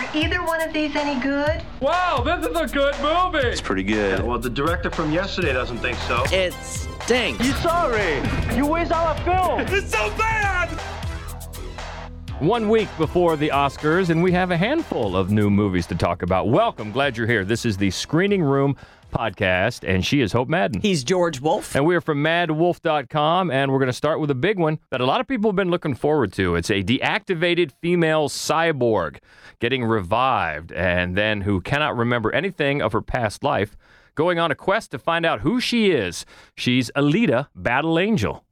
Are either one of these any good? Wow, this is a good movie. It's pretty good. Well, the director from yesterday doesn't think so. It stinks. You sorry? You waste all our film. It's so bad. One week before the Oscars, and we have a handful of new movies to talk about. Welcome. Glad you're here. This is the Screening Room podcast, and she is Hope Madden. He's George Wolf. And we are from maddwolf.com, and we're going to start with a big one that a lot of people have been looking forward to. It's a deactivated female cyborg getting revived, and then who cannot remember anything of her past life, going on a quest to find out who she is. She's Alita, Battle Angel.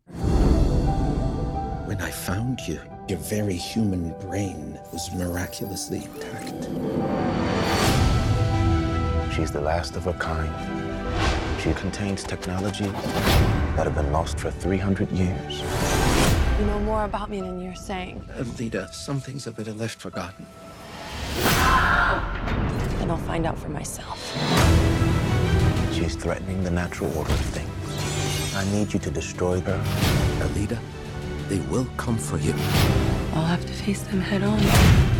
When I found you, your very human brain was miraculously intact. She's the last of her kind. She contains technology that have been lost for 300 years. You know more about me than you're saying. Uh, Alita, some things are better left forgotten. And I'll find out for myself. She's threatening the natural order of things. I need you to destroy her. Alita, they will come for you. I'll have to face them head on.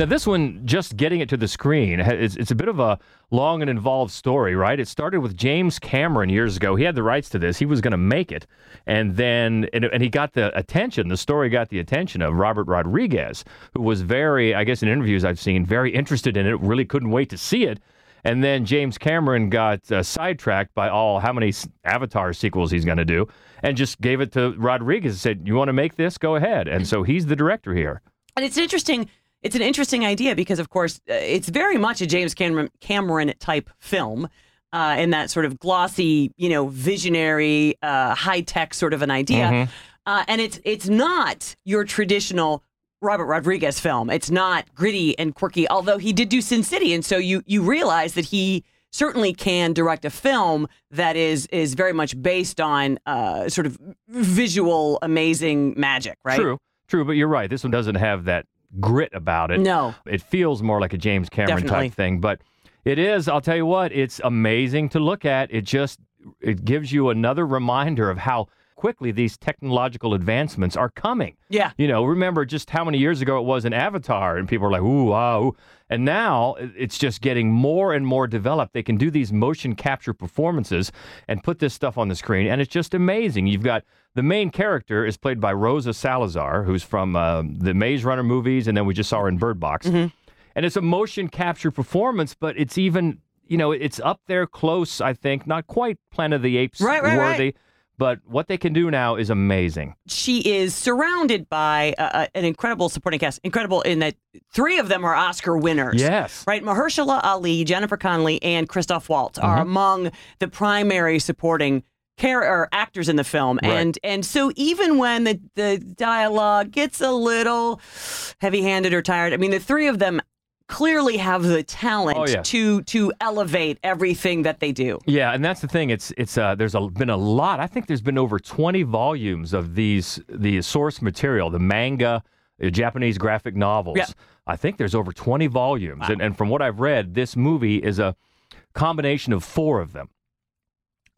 Now, this one, just getting it to the screen, it's, it's a bit of a long and involved story, right? It started with James Cameron years ago. He had the rights to this. He was going to make it. And then, and, and he got the attention, the story got the attention of Robert Rodriguez, who was very, I guess in interviews I've seen, very interested in it, really couldn't wait to see it. And then James Cameron got uh, sidetracked by all how many Avatar sequels he's going to do and just gave it to Rodriguez and said, You want to make this? Go ahead. And so he's the director here. And it's interesting. It's an interesting idea because, of course, uh, it's very much a James Cameron, Cameron type film. Uh, in that sort of glossy, you know, visionary, uh, high tech sort of an idea, uh, and it's it's not your traditional Robert Rodriguez film. It's not gritty and quirky, although he did do Sin City, and so you you realize that he certainly can direct a film that is is very much based on uh, sort of visual, amazing magic, right? True, true, but you're right. This one doesn't have that grit about it. No. It feels more like a James Cameron Definitely. type thing, but it is, I'll tell you what, it's amazing to look at. It just it gives you another reminder of how quickly these technological advancements are coming. Yeah. You know, remember just how many years ago it was in Avatar and people were like, ooh, wow. ooh." And now it's just getting more and more developed. They can do these motion capture performances and put this stuff on the screen. And it's just amazing. You've got the main character is played by Rosa Salazar, who's from uh, the Maze Runner movies. And then we just saw her in Bird Box. And it's a motion capture performance, but it's even, you know, it's up there close, I think. Not quite Planet of the Apes Right, right, right. But what they can do now is amazing. she is surrounded by uh, uh, an incredible supporting cast. Incredible in that three of them are Oscar winners. Yes. Right, Mahershala Ali, Jennifer Connelly, and Christoph Waltz are Mm-hmm. among the primary supporting char- or actors in the film, Right. and and so even when the the dialogue gets a little heavy-handed or tired, I mean, the three of them clearly have the talent Oh, yeah. to to elevate everything that they do. Yeah, and that's the thing. It's it's uh, there's a, been a lot. I think there's been over 20 volumes of these the source material, the manga, the Japanese graphic novels. Yeah. I think there's over 20 volumes, and, and from what I've read, this movie is a combination of four of them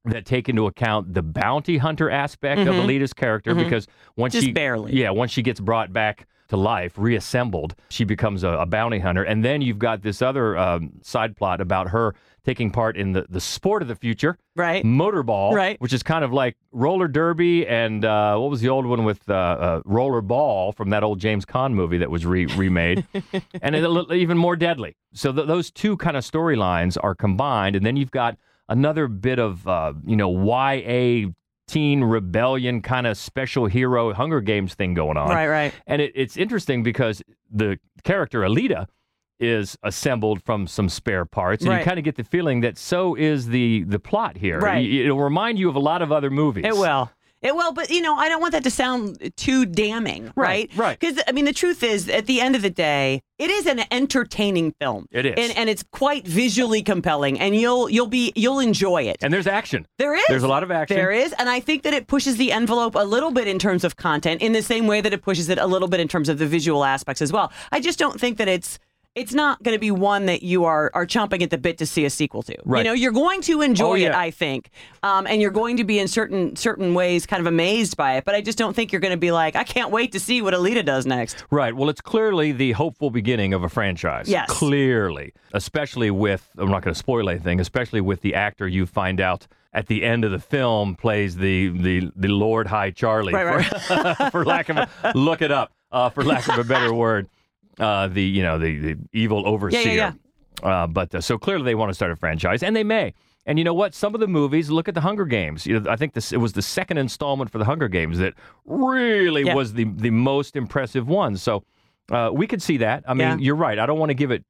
that take into account the bounty hunter aspect of Alita's character because once Mm-hmm. Just she barely. yeah once she gets brought back to life reassembled she becomes a, a bounty hunter and then you've got this other um, side plot about her taking part in the, the sport of the future Right. motorball Right. which is kind of like roller derby and uh, what was the old one with uh, uh, roller ball from that old james Caan movie that was re- remade and it, even more deadly so th- those two kind of storylines are combined and then you've got another bit of uh, you know ya teen rebellion kind of special hero hunger games thing going on Right, right. and it, it's interesting because the character Alita is assembled from some spare parts, and Right. you kind of get the feeling that so is the the plot here. Right. It'll remind you of a lot of other movies. It will. Eh, it will, but you know, I don't want that to sound too damning, Right, right? right. Because I mean, the truth is, at the end of the day, it is an entertaining film. It is. and, and it's quite visually compelling, and you'll you'll be you'll enjoy it. And there's action. There is. There's a lot of action. There is, and I think that it pushes the envelope a little bit in terms of content, in the same way that it pushes it a little bit in terms of the visual aspects as well. I just don't think that it's it's not going to be one that you are are chomping at the bit to see a sequel to. Right. You know, you're going to enjoy Oh, it. I think, um, and you're going to be in certain certain ways kind of amazed by it. But I just don't think you're going to be like, I can't wait to see what Alita does next. Right. Well, it's clearly the hopeful beginning of a franchise. Yes. Clearly. Especially with, I'm not going to spoil anything, especially with the actor you find out at the end of the film plays the the, the Lord High Charlie. Right, for, for lack of a, look it up, uh, for lack of a better word. Uh, the, you know, the, the evil overseer. yeah. Uh, but uh, so clearly they want to start a franchise, and they may. And you know what? Some of the movies, look at the Hunger Games. You know, I think this it was the second installment for the Hunger Games that really Yeah. was the the most impressive one. So uh, we could see that. I mean, Yeah. you're right. I don't want to give it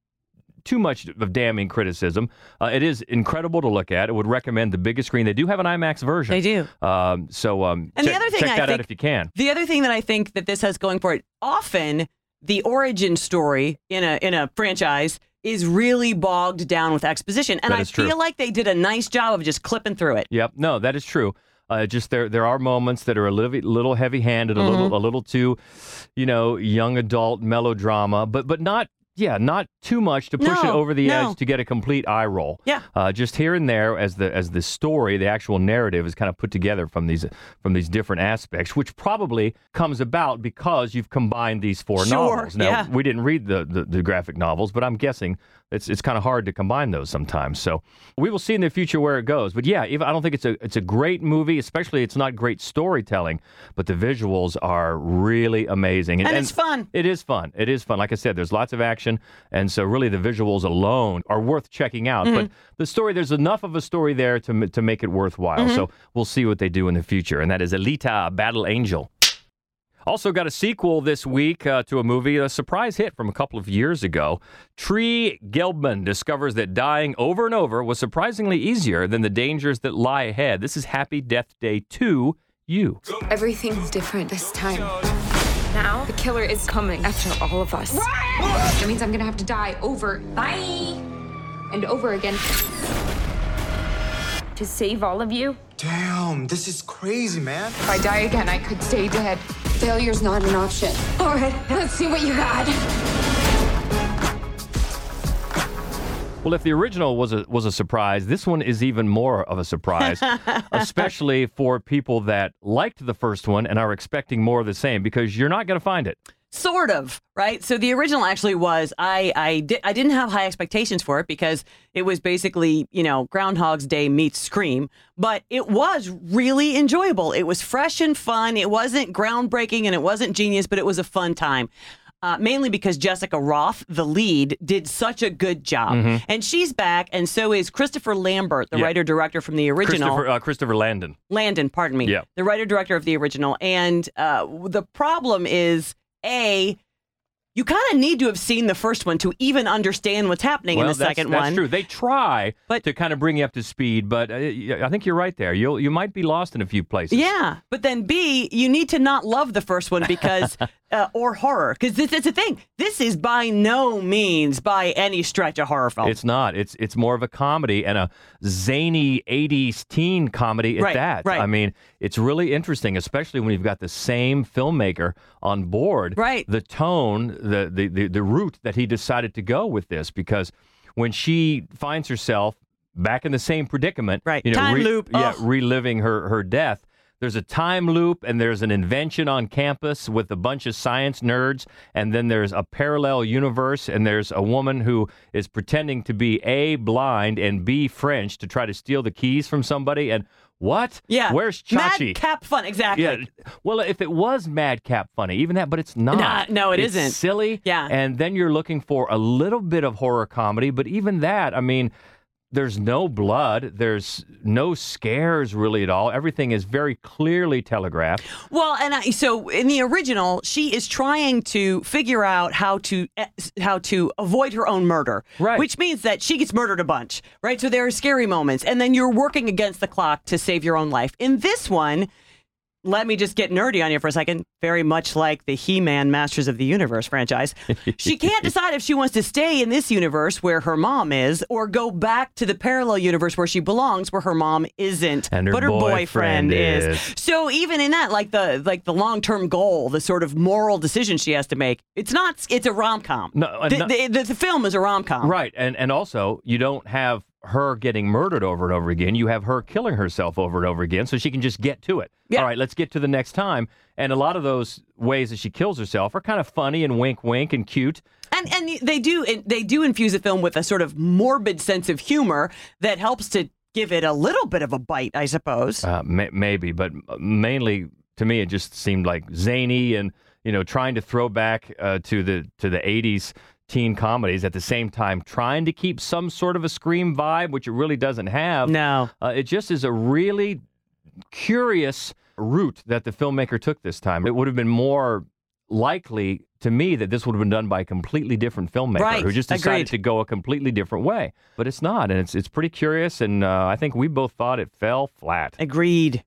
too much of damning criticism. Uh, it is incredible to look at. I would recommend the biggest screen. They do have an IMAX version. They do. Um, so um, And the other thing check I that out think- if you can. The other thing that I think that this has going for it, often the origin story in a in a franchise is really bogged down with exposition, and I true. feel like they did a nice job of just clipping through it. Yep. No, that is true. Uh, just there, there are moments that are a little, little heavy-handed, a Mm-hmm. little, a little too, you know, young adult melodrama, but but not, yeah, not too much to push it over the no. edge to get a complete eye roll. Yeah. Uh, just here and there, as the as the story, the actual narrative is kind of put together from these from these different aspects, which probably comes about because you've combined these four Sure, novels. Now, yeah. we didn't read the, the the graphic novels, but I'm guessing it's it's kind of hard to combine those sometimes. So we will see in the future where it goes. But yeah, even, I don't think it's a it's a great movie. Especially, it's not great storytelling, but the visuals are really amazing, And it's fun. It is fun. It is fun. Like I said, there's lots of action, and so really the visuals alone are worth checking out. But Mm-hmm. the story, there's enough of a story there to to make it worthwhile. Mm-hmm. So we'll see what they do in the future, and that is Alita, Battle Angel. Also, got a sequel this week uh, to a movie, a surprise hit from a couple of years ago. Tree Gelbman discovers that dying over and over was surprisingly easier than the dangers that lie ahead. This is Happy Death Day 2 You. Everything's different this time. Now the killer is coming after all of us. That means I'm gonna have to die over, bye, and over again. To save all of you. Damn, this is crazy, man. If I die again, I could stay dead. Failure's not an option. All right, let's see what you got. Well, if the original was a was a surprise, this one is even more of a surprise, especially for people that liked the first one and are expecting more of the same because you're not going to find it. Sort of, right? So the original actually was I I did I didn't have high expectations for it because it was basically, you know, Groundhog's Day meets Scream, but it was really enjoyable. It was fresh and fun. It wasn't groundbreaking and it wasn't genius, but it was a fun time. Uh, mainly because Jessica Rothe, the lead, did such a good job. And she's back, and so is Christopher Lambert, the Yeah. writer director from the original. Christopher uh, Christopher Landon. Landon, pardon me. Yeah. The writer director of the original. And uh, the problem is, A, you kind of need to have seen the first one to even understand what's happening well, in the that's, second that's one. That's true. They try But- to kind of bring you up to speed, but uh, I think you're right there. You'll you might be lost in a few places. Yeah, but then B, you need to not love the first one because, uh, or horror, because this is the thing. This is by no means, by any stretch, a horror film. It's not. It's it's more of a comedy and a zany '80s teen comedy at Right, that. right. I mean, it's really interesting, especially when you've got the same filmmaker on board. Right. The tone, the the the, the route that he decided to go with this, because when she finds herself back in the same predicament, Right. You know, Time loop. yeah, Ugh. reliving her her death. There's a time loop, and there's an invention on campus with a bunch of science nerds, and then there's a parallel universe, and there's a woman who is pretending to be A, blind, and B, French to try to steal the keys from somebody. And what? yeah. Where's Chachi? Madcap fun, exactly. Yeah. Well, if it was madcap funny, even that, but it's not. Nah, no, it it's isn't. Silly. Yeah. And then you're looking for a little bit of horror comedy, but even that, I mean, there's no blood. There's no scares really at all. Everything is very clearly telegraphed. Well, and I, so in the original, she is trying to figure out how to eh, how to avoid her own murder, Right. Which means that she gets murdered a bunch, right? So there are scary moments, and then you're working against the clock to save your own life. In this one, let me just get nerdy on you for a second. Very much like the He Man Masters of the Universe franchise. she can't decide if she wants to stay in this universe where her mom is or go back to the parallel universe where she belongs, where her mom isn't, And her but her boyfriend boyfriend, is. So even in that, like the like the long term goal, the sort of moral decision she has to make, it's not. It's a rom com. No, uh, the, no- the, the, the film is a rom com. Right, and and also you don't have her getting murdered over and over again. You have her killing herself over and over again, so she can just get to it. Yeah. All right, let's get to the next time. And a lot of those ways that she kills herself are kind of funny and wink, wink, and cute. And and they do they do infuse the film with a sort of morbid sense of humor that helps to give it a little bit of a bite, I suppose. Uh, may, maybe, but mainly to me, it just seemed like zany and you know trying to throw back uh, to the to the '80s teen comedies at the same time trying to keep some sort of a scream vibe, which it really doesn't have. No. Uh, it just is a really curious route that the filmmaker took this time. It would have been more likely to me that this would have been done by a completely different filmmaker Right. who just decided Agreed. to go a completely different way. But it's not, and it's it's pretty curious. And uh, I think we both thought it fell flat. Agreed.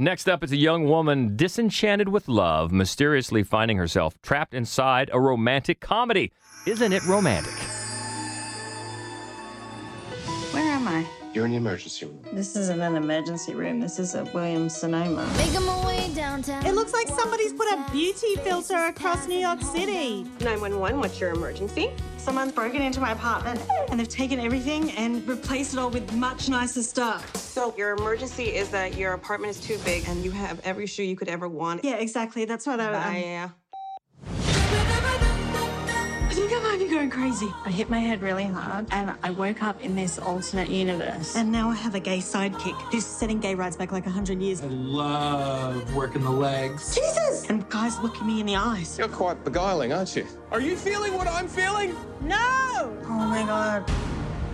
Next up is a young woman disenchanted with love, mysteriously finding herself trapped inside a romantic comedy. Isn't it romantic? You're in the emergency room. This isn't an emergency room. This is a Williams Sonoma. Making my way downtown. It looks like somebody's put a beauty filter across New York City. 911, what's your emergency? Someone's broken into my apartment and they've taken everything and replaced it all with much nicer stuff. So, your emergency is that your apartment is too big and you have every shoe you could ever want. Yeah, exactly. That's what I. um, Yeah. I think I might be going crazy. I hit my head really hard and I woke up in this alternate universe. And now I have a gay sidekick who's setting gay rights back like 100 years. I love working the legs. Jesus! And guys look me in the eyes. You're quite beguiling, aren't you? Are you feeling what I'm feeling? No! Oh my god.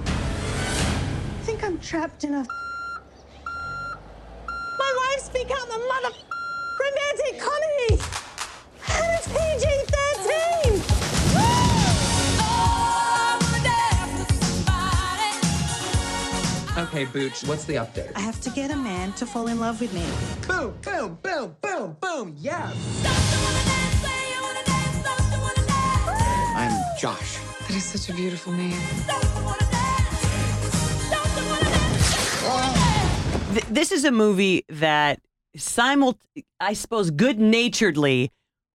I think I'm trapped in a. My life's become a mother romantic comedy! And it's PG Okay, Booch, what's the update? I have to get a man to fall in love with me. Boom, boom, boom, boom, boom, yes! I'm Josh. That is such a beautiful name. This is a movie that simul I suppose good naturedly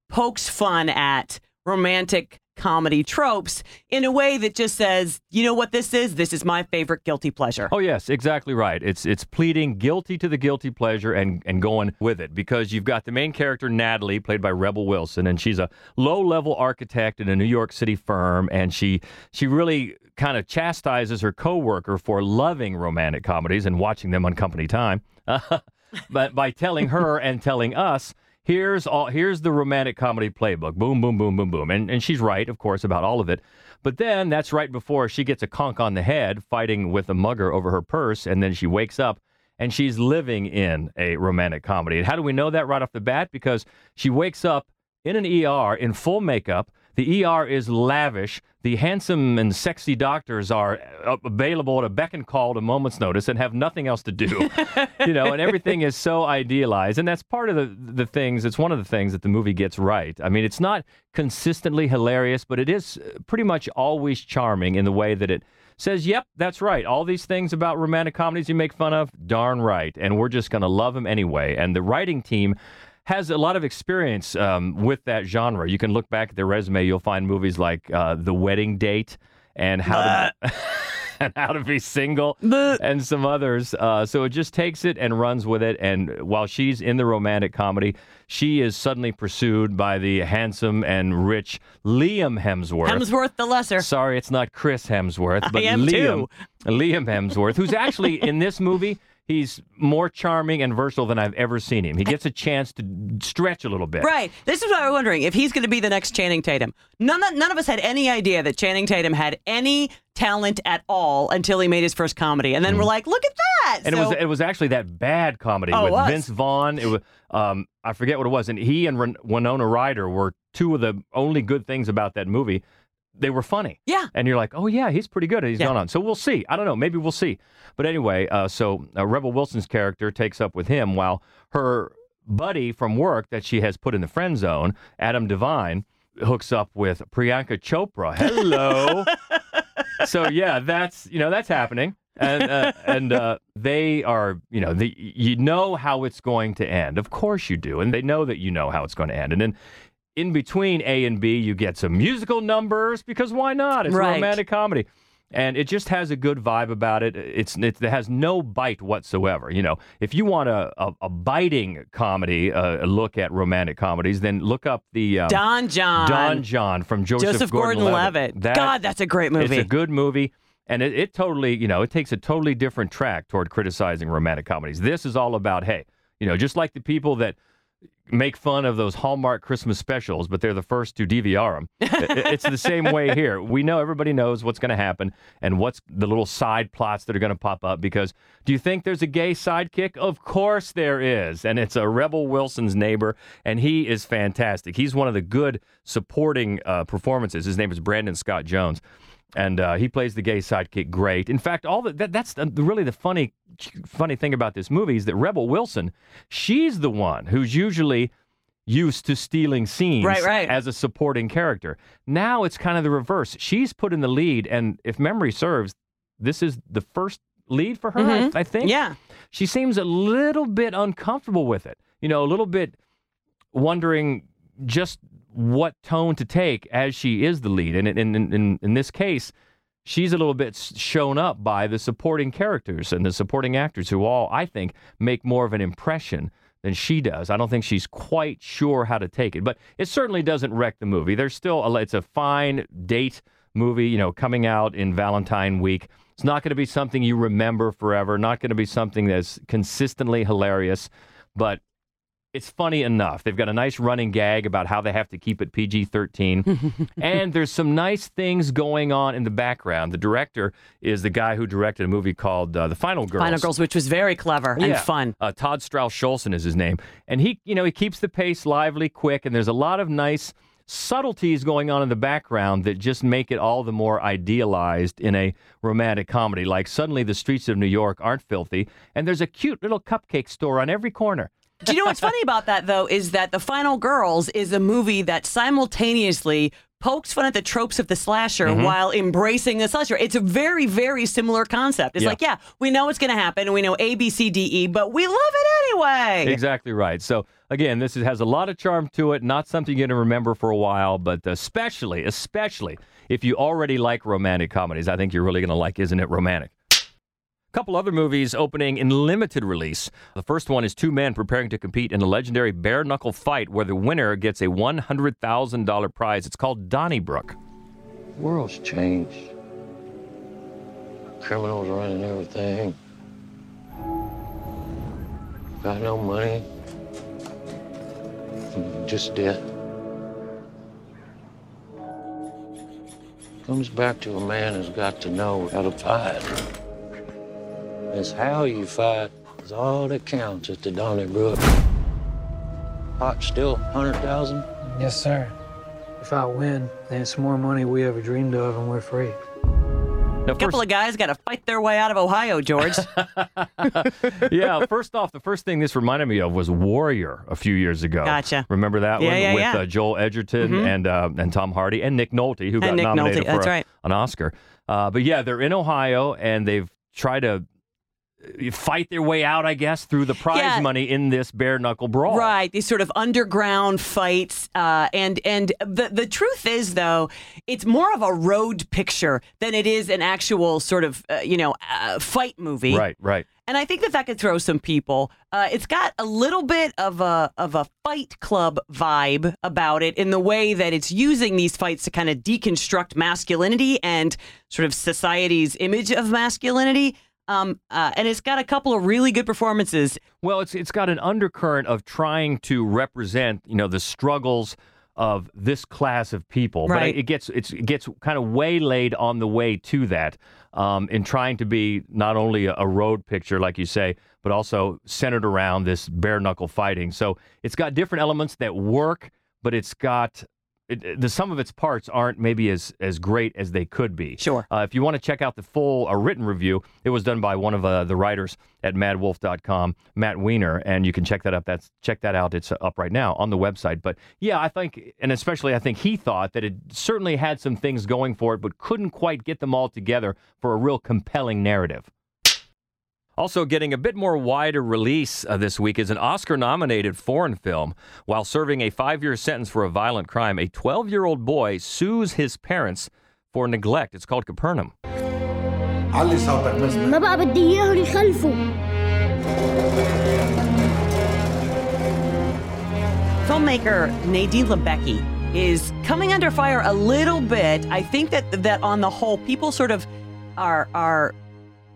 pokes fun at romantic comedy tropes in a way that just says, you know what this is? This is my favorite guilty pleasure. Oh yes, exactly right. It's it's pleading guilty to the guilty pleasure and and going with it because you've got the main character Natalie played by Rebel Wilson and she's a low-level architect in a New York City firm and she she really kind of chastises her coworker for loving romantic comedies and watching them on company time. but by telling her and telling us Here's all. Here's the romantic comedy playbook. Boom, boom, boom, boom, boom. And and she's right, of course, about all of it. But then that's right before she gets a conk on the head fighting with a mugger over her purse, and then she wakes up and she's living in a romantic comedy. And how do we know that right off the bat? Because she wakes up in an ER in full makeup. The ER is lavish. The handsome and sexy doctors are uh, available at a beck and call at a moment's notice and have nothing else to do. you know, and everything is so idealized. And that's part of the, the things, it's one of the things that the movie gets right. I mean, it's not consistently hilarious, but it is uh, pretty much always charming in the way that it says, yep, that's right. All these things about romantic comedies you make fun of, darn right. And we're just going to love them anyway. And the writing team has a lot of experience um, with that genre. You can look back at their resume, you'll find movies like uh, The Wedding Date and How to. And how to be single, and some others. Uh, so it just takes it and runs with it. And while she's in the romantic comedy, she is suddenly pursued by the handsome and rich Liam Hemsworth. Hemsworth the lesser. Sorry, it's not Chris Hemsworth, but Liam, too. Liam Hemsworth, who's actually in this movie. He's more charming and versatile than I've ever seen him. He gets a chance to stretch a little bit. Right. This is what I was wondering if he's going to be the next Channing Tatum. None of, none of us had any idea that Channing Tatum had any talent at all until he made his first comedy, and then we're like, look at that. And So- it was it was actually that bad comedy Oh, it with. Vince Vaughn. It was um I forget what it was, and he and Winona Ryder were two of the only good things about that movie. They were funny. Yeah. And you're like, oh yeah, he's pretty good. He's Yeah. gone on. So we'll see. I don't know. Maybe we'll see. But anyway, uh, so uh, Rebel Wilson's character takes up with him while her buddy from work that she has put in the friend zone, Adam Devine, hooks up with Priyanka Chopra. Hello. so yeah, that's you know that's happening, and uh, and uh, they are you know the, you know how it's going to end. Of course you do, and they know that you know how it's going to end, and then. In between A and B, you get some musical numbers because why not? It's Right. a romantic comedy, and it just has a good vibe about it. It's it has no bite whatsoever. You know, if you want a a, a biting comedy, uh, a look at romantic comedies, then look up the um, Don Jon. Don Jon from Joseph, Joseph Gordon-Levitt. That- God, that's a great movie. It's a good movie. And it, it totally, you know, it takes a totally different track toward criticizing romantic comedies. This is all about, hey, you know, just like the people that make fun of those Hallmark Christmas specials, but they're the first to DVR them. it's the same way here. We know everybody knows what's going to happen and what's the little side plots that are going to pop up. Because do you think there's a gay sidekick? Of course there is, and it's a Rebel Wilson's neighbor, and he is fantastic. He's one of the good supporting uh, performances. His name is Brandon Scott Jones and uh, he plays the gay sidekick great. In fact, all the, that, that's the, really the funny funny thing about this movie is that Rebel Wilson, she's the one who's usually used to stealing scenes Right, right. as a supporting character. Now it's kind of the reverse. She's put in the lead, and if memory serves, this is the first lead for her. Mhm. I, I think. Yeah. She seems a little bit uncomfortable with it. You know, a little bit wondering just what tone to take as she is the lead. And in, in, in, in this case, she's a little bit shown up by the supporting characters and the supporting actors who all, I think, make more of an impression than she does. I don't think she's quite sure how to take it, but it certainly doesn't wreck the movie. There's still a, it's a fine date movie, you know, coming out in Valentine week. It's not going to be something you remember forever, not going to be something that's consistently hilarious, but it's funny enough. They've got a nice running gag about how they have to keep it PG 13. and there's some nice things going on in the background. The director is the guy who directed a movie called uh, The Final Girls. Final Girls, which was very clever and fun. Uh, Todd Strauss Schulson is his name, and he, you know, he keeps the pace lively, quick, and there's a lot of nice subtleties going on in the background that just make it all the more idealized in a romantic comedy. Like suddenly the streets of New York aren't filthy, and there's a cute little cupcake store on every corner. Do you know what's funny about that though is that The Final Girls is a movie that simultaneously pokes fun at the tropes of the slasher Mhm. while embracing the slasher. It's a very very similar concept. It's Yeah. like, yeah, we know it's going to happen and we know A B C D E, but we love it anyway. Exactly right. So again, this is, has a lot of charm to it. Not something you're going to remember for a while, but especially, especially if you already like romantic comedies, I think you're really going to like Isn't It Romantic? Couple other movies opening in limited release. The first one is two men preparing to compete in a legendary bare knuckle fight where the winner gets a $100,000 prize. It's called Donnybrook. World's changed. Criminals running everything. Got no money. Just debt. Comes back to a man who's got to know how to fight. It's how you fight is all that counts at the Donnybrook. Pot still 100,000? Yes, sir. If I win, then it's more money we ever dreamed of, and we're free. Now, A couple of guys got to fight their way out of Ohio, George. yeah, first off, the first thing this reminded me of was Warrior a few years ago. Gotcha. Remember that Yeah, one yeah, with yeah. Uh, Joel Edgerton Mhm. and uh, and Tom Hardy and Nick Nolte, who got Nick nominated Nolte, for that's a- right. an Oscar. Uh, but yeah, they're in Ohio and they've tried to fight their way out, I guess, through the prize Yeah. money in this bare knuckle brawl. Right, these sort of underground fights, uh, and and the the truth is though, it's more of a road picture than it is an actual sort of uh, you know uh, fight movie. Right, right. And I think that that could throw some people. Uh, it's got a little bit of a of a Fight Club vibe about it in the way that it's using these fights to kind of deconstruct masculinity and sort of society's image of masculinity. Um, uh, and it's got a couple of really good performances. Well, it's it's got an undercurrent of trying to represent, you know, the struggles of this class of people, Right. but it gets it's, it gets kind of waylaid on the way to that, um, in trying to be not only a, a road picture, like you say, but also centered around this bare knuckle fighting. So it's got different elements that work, but it's got it- the sum of its parts aren't maybe as as great as they could be. Sure. Uh, if you want to check out the full uh, written review, it was done by one of uh, the writers at MaddWolf.com, Matt Weiner, and you can check that up. That's check that out. It's up right now on the website. But yeah, I think, and especially I think he thought that it certainly had some things going for it, but couldn't quite get them all together for a real compelling narrative. Also, getting a bit more wider release uh, this week is an Oscar nominated foreign film. While serving a five year sentence for a violent crime, a 12 year old boy sues his parents for neglect. It's called Capernaum. Filmmaker Nadine Labaki is coming under fire a little bit. I think that that on the whole, people sort of are are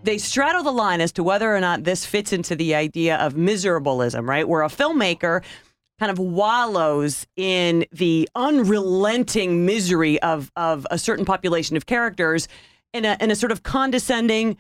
they straddle the line as to whether or not this fits into the idea of miserabilism, right? Where a filmmaker kind of wallows in the unrelenting misery of of a certain population of characters in a in a sort of condescending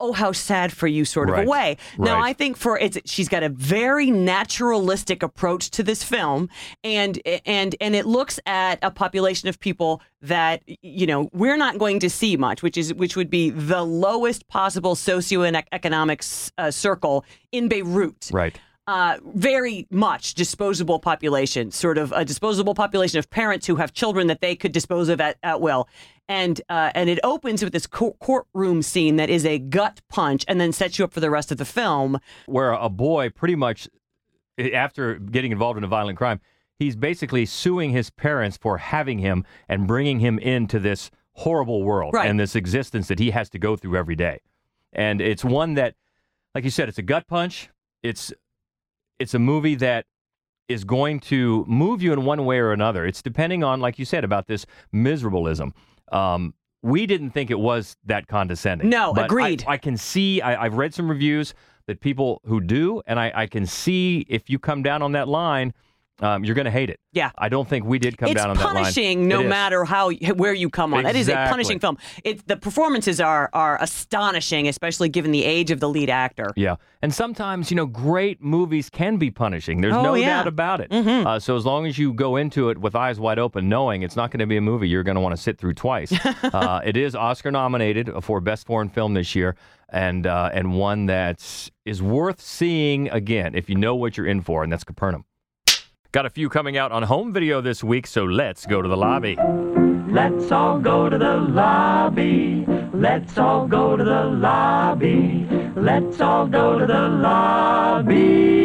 oh how sad for you sort of Right. a way now Right. i think for it's she's got a very naturalistic approach to this film and and and it looks at a population of people that you know we're not going to see much which is which would be the lowest possible socioeconomic uh, circle in beirut Right. uh, very much disposable population, sort of a disposable population of parents who have children that they could dispose of at, at will. And uh, and it opens with this cour- courtroom scene that is a gut punch, and then sets you up for the rest of the film. where a boy pretty much after getting involved in a violent crime he's basically suing his parents for having him and bringing him into this horrible world Right. and this existence that he has to go through every day and it's one that like you said it's a gut punch it's it's a movie that is going to move you in one way or another it's depending on like you said about this miserabilism um, we didn't think it was that condescending No, but I- agreed. I can see, I, I've read some reviews that people who do, and I, I can see if you come down on that line, um, you're going to hate it. Yeah. I don't think we did come it's down on that line. punishing no matter how where you come on. That is a punishing film. It, the performances are are astonishing, especially given the age of the lead actor. Yeah. And sometimes, you know, great movies can be punishing. There's Oh, no yeah. doubt about it. Mhm. Uh, so as long as you go into it with eyes wide open, knowing it's not going to be a movie you're going to want to sit through twice, uh, it is Oscar nominated for Best Foreign Film this year. And uh, and one that is worth seeing again if you know what you're in for, and that's Capernaum. Got a few coming out on home video this week, so let's go to the lobby. Let's all go to the lobby. Let's all go to the lobby. Let's all go to the lobby.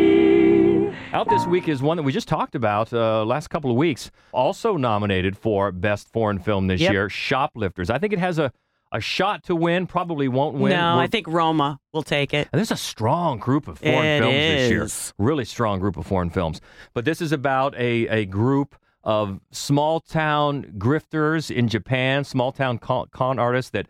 Out this week is one that we just talked about uh, last couple of weeks. Also nominated for Best Foreign Film this Yep. year, Shoplifters. I think it has a, a shot to win, probably won't win. no, We're- I think Roma will take it. and there's a strong group of foreign It films this year. is. Really strong group of foreign films. But this is about a, a group of small town grifters in Japan, small town con, con artists that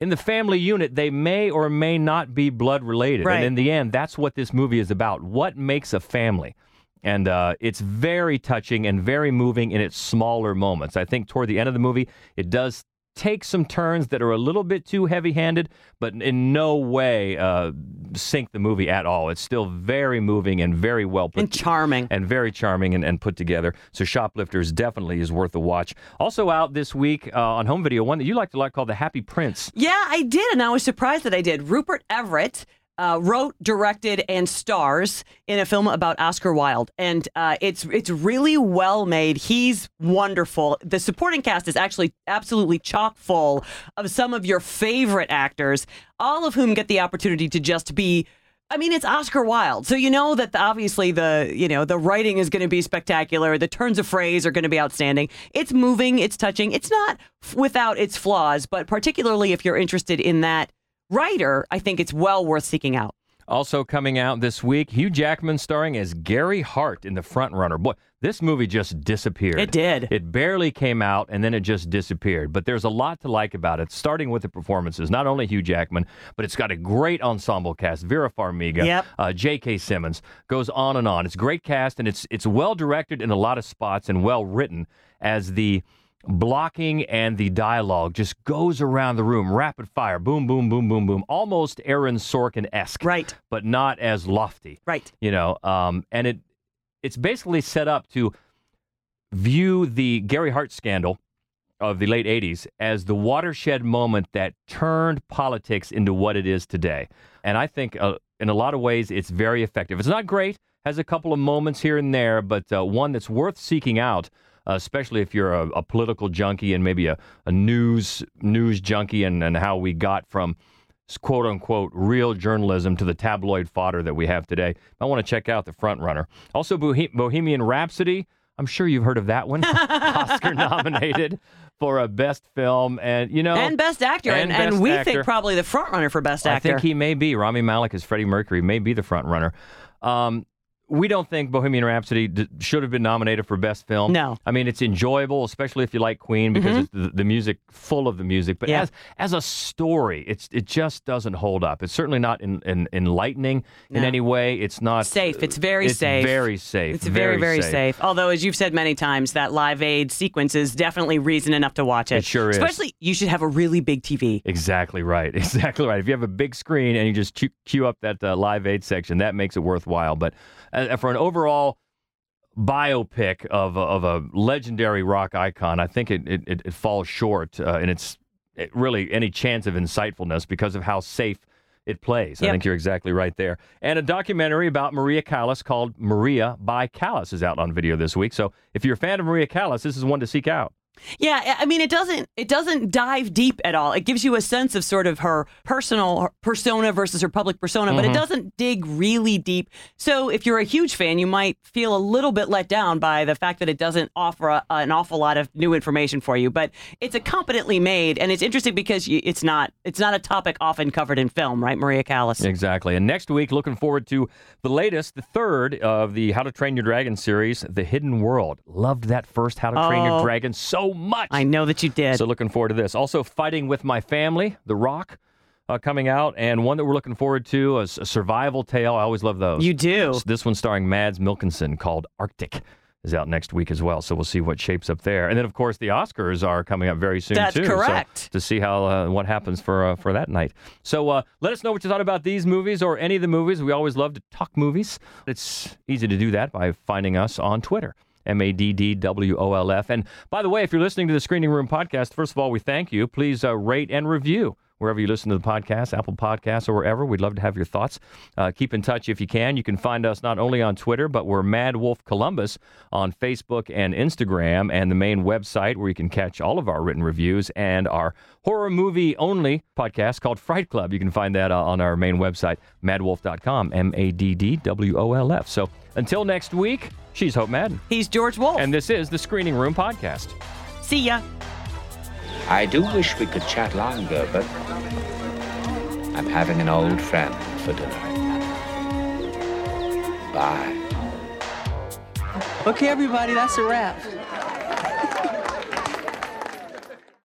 in the family unit they may or may not be blood related. Right. And in the end, that's what this movie is about. What makes a family? And uh, it's very touching and very moving in its smaller moments. I think toward the end of the movie, it does take some turns that are a little bit too heavy handed, but in no way uh, sink the movie at all. It's still very moving and very well put And charming. and very charming and, and put together. So Shoplifters definitely is worth a watch. Also out this week uh, on home video, one that you like to like called The Happy Prince. Yeah, I did, and I was surprised that I did. Rupert Everett uh, wrote, directed, and stars in a film about Oscar Wilde, and uh, it's it's really well made. He's wonderful. The supporting cast is actually absolutely chock full of some of your favorite actors, all of whom get the opportunity to just be. I mean, it's Oscar Wilde, so you know that the- obviously the you know the writing is going to be spectacular. The turns of phrase are going to be outstanding. It's moving, it's touching. It's not without its flaws, but particularly if you're interested in that writer, I think it's well worth seeking out. Also coming out this week, Hugh Jackman starring as Gary Hart in The Front Runner. Boy, this movie just disappeared. It did. It barely came out and then it just disappeared. But there's a lot to like about it, starting with the performances. Not only Hugh Jackman, but it's got a great ensemble cast. Vera Farmiga, Yep. uh, J.K. Simmons, goes on and on. It's great cast and it's it's well directed in a lot of spots and well written as the blocking and the dialogue just goes around the room rapid fire boom boom boom boom boom almost aaron sorkin-esque right but not as lofty right you know um, and it it's basically set up to view the Gary Hart scandal of the late 80s as the watershed moment that turned politics into what it is today. And I think uh, in a lot of ways it's very effective. It's not great, has a couple of moments here and there, but uh, one that's worth seeking out. Especially if you're a, a, political junkie and maybe a, a news news junkie, and, and how we got from quote unquote real journalism to the tabloid fodder that we have today. I want to check out the front runner. Also, Bohemian Rhapsody. I'm sure you've heard of that one. Oscar nominated for a best film and you know and best actor and, and, and we actor. think probably the front runner for best actor. I think he may be Rami Malek as Freddie Mercury may be the front runner. Um, we don't think Bohemian Rhapsody d- should have been nominated for Best Film. No. I mean, it's enjoyable, especially if you like Queen, because Mhm. it's the, the music, full of the music. But Yeah. as as a story, it's it just doesn't hold up. It's certainly not in, in, enlightening in any way. It's not safe. It's very it's safe. Very safe. It's very, very safe. Although, as you've said many times, that Live Aid sequence is definitely reason enough to watch it. It sure is. Especially, you should have a really big TV. Exactly right. Exactly right. If you have a big screen and you just cue up that uh, Live Aid section, that makes it worthwhile. But uh, for an overall biopic of a, of a legendary rock icon, I think it it, it, falls short uh, in its it really any chance of insightfulness because of how safe it plays. I think you're exactly right there. And a documentary about Maria Callas called Maria by Callas is out on video this week. So if you're a fan of Maria Callas, this is one to seek out. Yeah, I- mean, it doesn't it doesn't dive deep at all. It gives you a sense of sort of her personal persona versus her public persona, but it Mhm. doesn't dig really deep. So if you're a huge fan, you might feel a little bit let down by the fact that it doesn't offer a, an awful lot of new information for you. But it's a competently made, and it's interesting because you, it's not it's not a topic often covered in film, right? Maria Callas. Exactly. And next week, looking forward to the latest, the third of the How to Train Your Dragon series, The Hidden World. Loved that first How to Train Your Oh. Dragon so much. I know that you did. So looking forward to this. Also, Fighting with My Family, The Rock. Uh, coming out, and one that we're looking forward to, is a survival tale. I always love those. You do. S- This one starring Mads Mikkelsen called Arctic is out next week as well. So we'll see what shapes up there. And then, of course, the Oscars are coming up very soon That's too. So correct. to see how uh, what happens for uh, for that night. So uh, let us know what you thought about these movies or any of the movies. We always love to talk movies. It's easy to do that by finding us on Twitter. M A D D W O L F. And by the way, if you're listening to the Screening Room podcast, first of all, we thank you. Please uh, rate and review wherever you listen to the podcast, Apple Podcasts, or wherever. We'd love to have your thoughts. Uh, keep in touch if you can. You can find us not only on Twitter, but we're Mad Wolf Columbus on Facebook and Instagram, and the main website where you can catch all of our written reviews and our horror movie only podcast called Fright Club. You can find that uh, on our main website, maddwolf.com, M A D D W O L F. So until next week, she's Hope Madden. He's George Wolf. And this is the Screening Room Podcast. See ya. I do wish we could chat longer, but I'm having an old friend for dinner. Bye. Okay, everybody, that's a wrap.